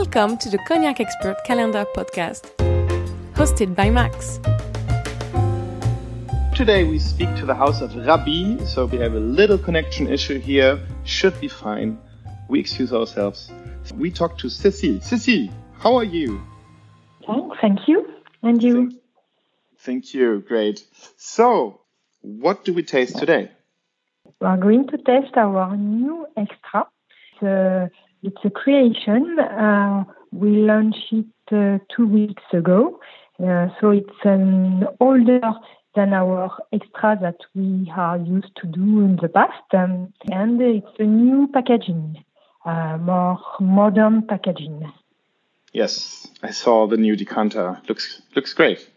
Welcome to the Cognac Expert Calendar podcast, hosted by Max. Today we speak to the house of Rabbi, so we have a little connection issue here. Should be fine. We excuse ourselves. We talk to Cécile. Cécile, how are you? Thank you. And you? Thank you. Great. So, what do we taste today? We are going to taste our new extra. It's a, it's a creation. Uh, we launched it uh, two weeks ago. Uh, so it's an older than our extra that we are used to do in the past. Um, and it's a new packaging, uh, more modern packaging. Yes, I saw the new decanter. Looks looks great.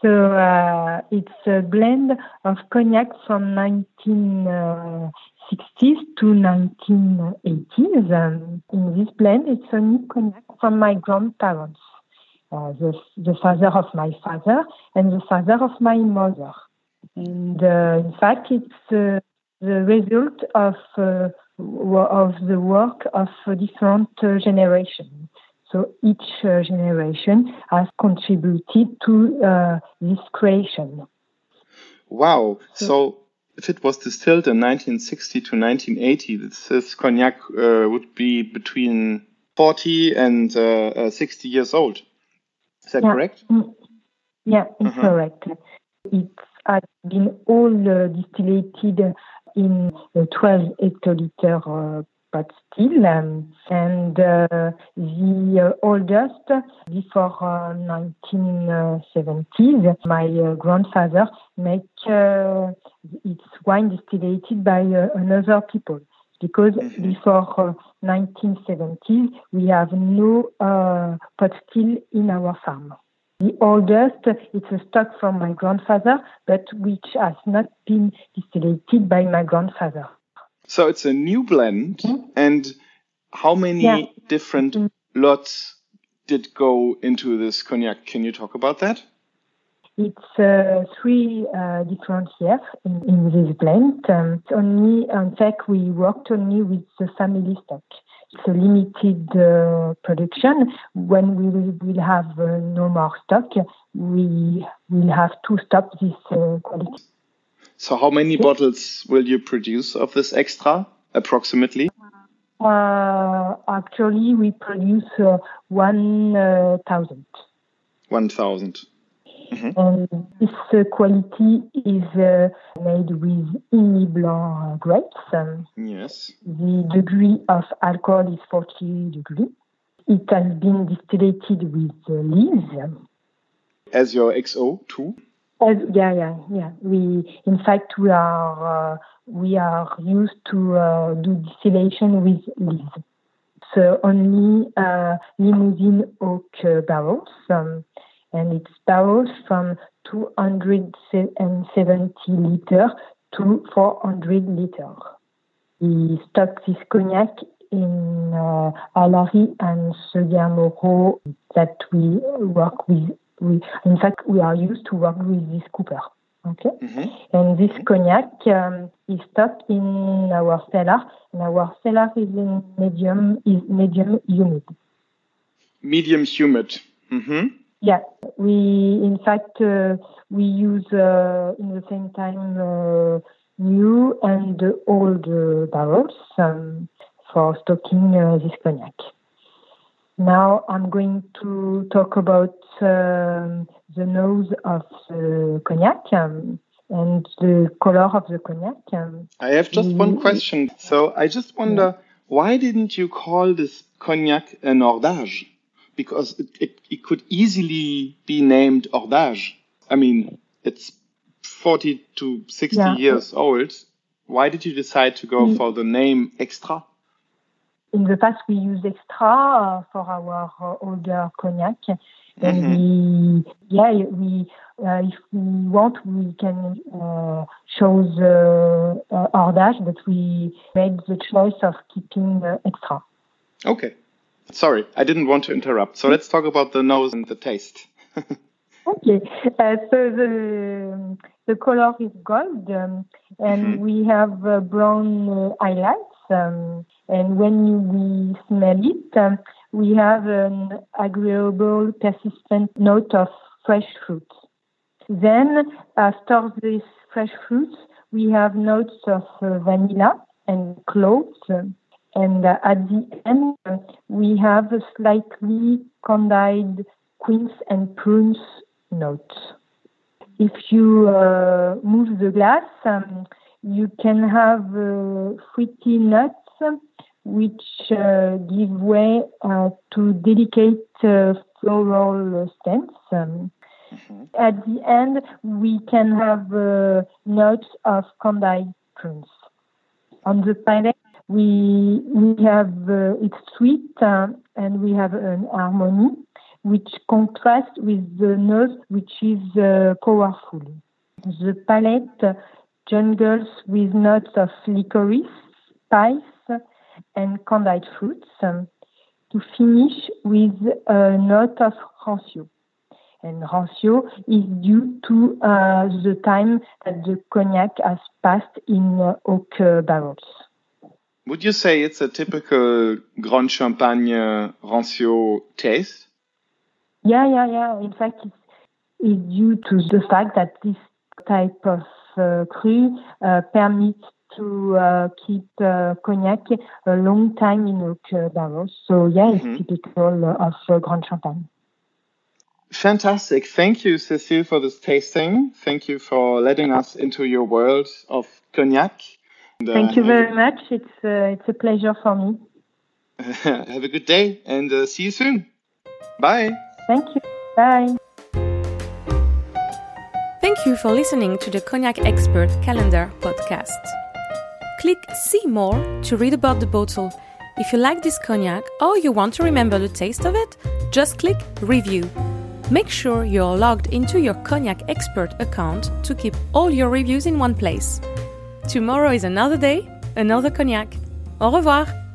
So uh, it's a blend of cognac from 1960s to 1980s. Um, in this blend, it's a new cognac from my grandparents, uh, the, the father of my father and the father of my mother. And uh, in fact, it's uh, the result of uh, of the work of different uh, generations. So each uh, generation has contributed to uh, this creation. Wow. So, so, if it was distilled in 1960 to 1980, this, this cognac uh, would be between 40 and uh, uh, 60 years old. Is that yeah. correct? Mm. Yeah, it's Mhm. correct. It has been all uh, distilled in a 12 hectoliter pot still, um, and uh, the uh, oldest before uh, 1970s, my uh, grandfather make uh, its wine distilled by uh, another people because Mhm. before uh, 1970s we have no uh, pot still in our farm. The oldest, it's a stock from my grandfather, but which has not been distilled by my grandfather. So it's a new blend. Mhm. And how many Yeah. different Mhm. lots did go into this cognac? Can you talk about that? It's uh, three uh, different years in, in this blend. Um, it's only, in fact, we worked only with the family stock. It's a limited uh, production. When we will will have uh, no more stock, we will have to stop this uh, quality. So how many bottles will you produce of this extra approximately? Uh, actually, we produce uh, 1,000. 1000. And this uh, quality is uh, made with Ugni Blanc grapes. Um, Yes. the degree of alcohol is 40 degrees. It has been distilled with uh, lees. As your XO too? Yeah, yeah, yeah. We, in fact, we are uh, we are used to uh, do distillation with lees. So only uh, Limousin oak uh, barrels, um, and it's barrels from 270 liter to 400 liter. We stock this cognac in uh, Allary and Seguin Moreau that we work with. We, in fact, we are used to work with this cooper. Okay. Mhm. And this cognac um, is stocked in our cellar, and our cellar is in medium is medium humid. Medium humid. hmm Yeah, we in fact uh, we use uh, in the same time uh, new and old barrels um, for stocking uh, this cognac. Now I'm going to talk about um, the nose of the cognac um, and the color of the cognac. Um, I have just one Mhm. question. So I just wonder why didn't you call this cognac an hors d'âge? Because it, it, it could easily be named hors d'âge. I mean, it's 40 to 60 Yeah. years old. Why did you decide to go Mm. for the name extra? In the past, we use extra uh, for our uh, older cognac, and Mhm. we, yeah, we, uh, if we want, we can uh, show the uh, hors d'âge, but we made the choice of keeping extra. Okay. Sorry, I didn't want to interrupt. So let's talk about the nose and the taste. Okay, uh, so the the color is gold, um, and Mhm. we have uh, brown uh, highlights. Um, and when we smell it, um, we have an agreeable, persistent note of fresh fruit. Then, after this fresh fruit, we have notes of uh, vanilla and cloves. And uh, at the end, we have a slightly candied quince and prunes note. If you uh, move the glass, um, you can have uh, fruity nuts which uh, give way uh, to delicate uh, floral stems. Um, mm-hmm. At the end, we can have uh, notes of candied prunes. On the palate, we we have uh, it's sweet uh, and we have an harmony which contrasts with the nose which is powerful. The palate jungles with notes of licorice, spice, and candied fruits um, to finish with a note of rancio. And rancio is due to uh, the time that the cognac has passed in uh, oak uh, barrels. Would you say it's a typical Grande Champagne rancio taste? Yeah, yeah, yeah. In fact, it's, it's due to the fact that this type of uh, cru uh, permits to uh, keep uh, cognac a long time in oak uh, barrels. So yeah, it's mm-hmm. typical of uh, Grande Champagne. Fantastic. Thank you, Cécile, for this tasting. Thank you for letting us into your world of cognac. And, Thank you very much. It's, it's a pleasure for me. have a good day and see you soon. Bye. Thank you. Bye. Thank you for listening to the Cognac Expert Calendar podcast. Click See More to read about the bottle. If you like this cognac or you want to remember the taste of it, just click Review. Make sure you're logged into your Cognac Expert account to keep all your reviews in one place. Tomorrow is another day, another cognac. Au revoir!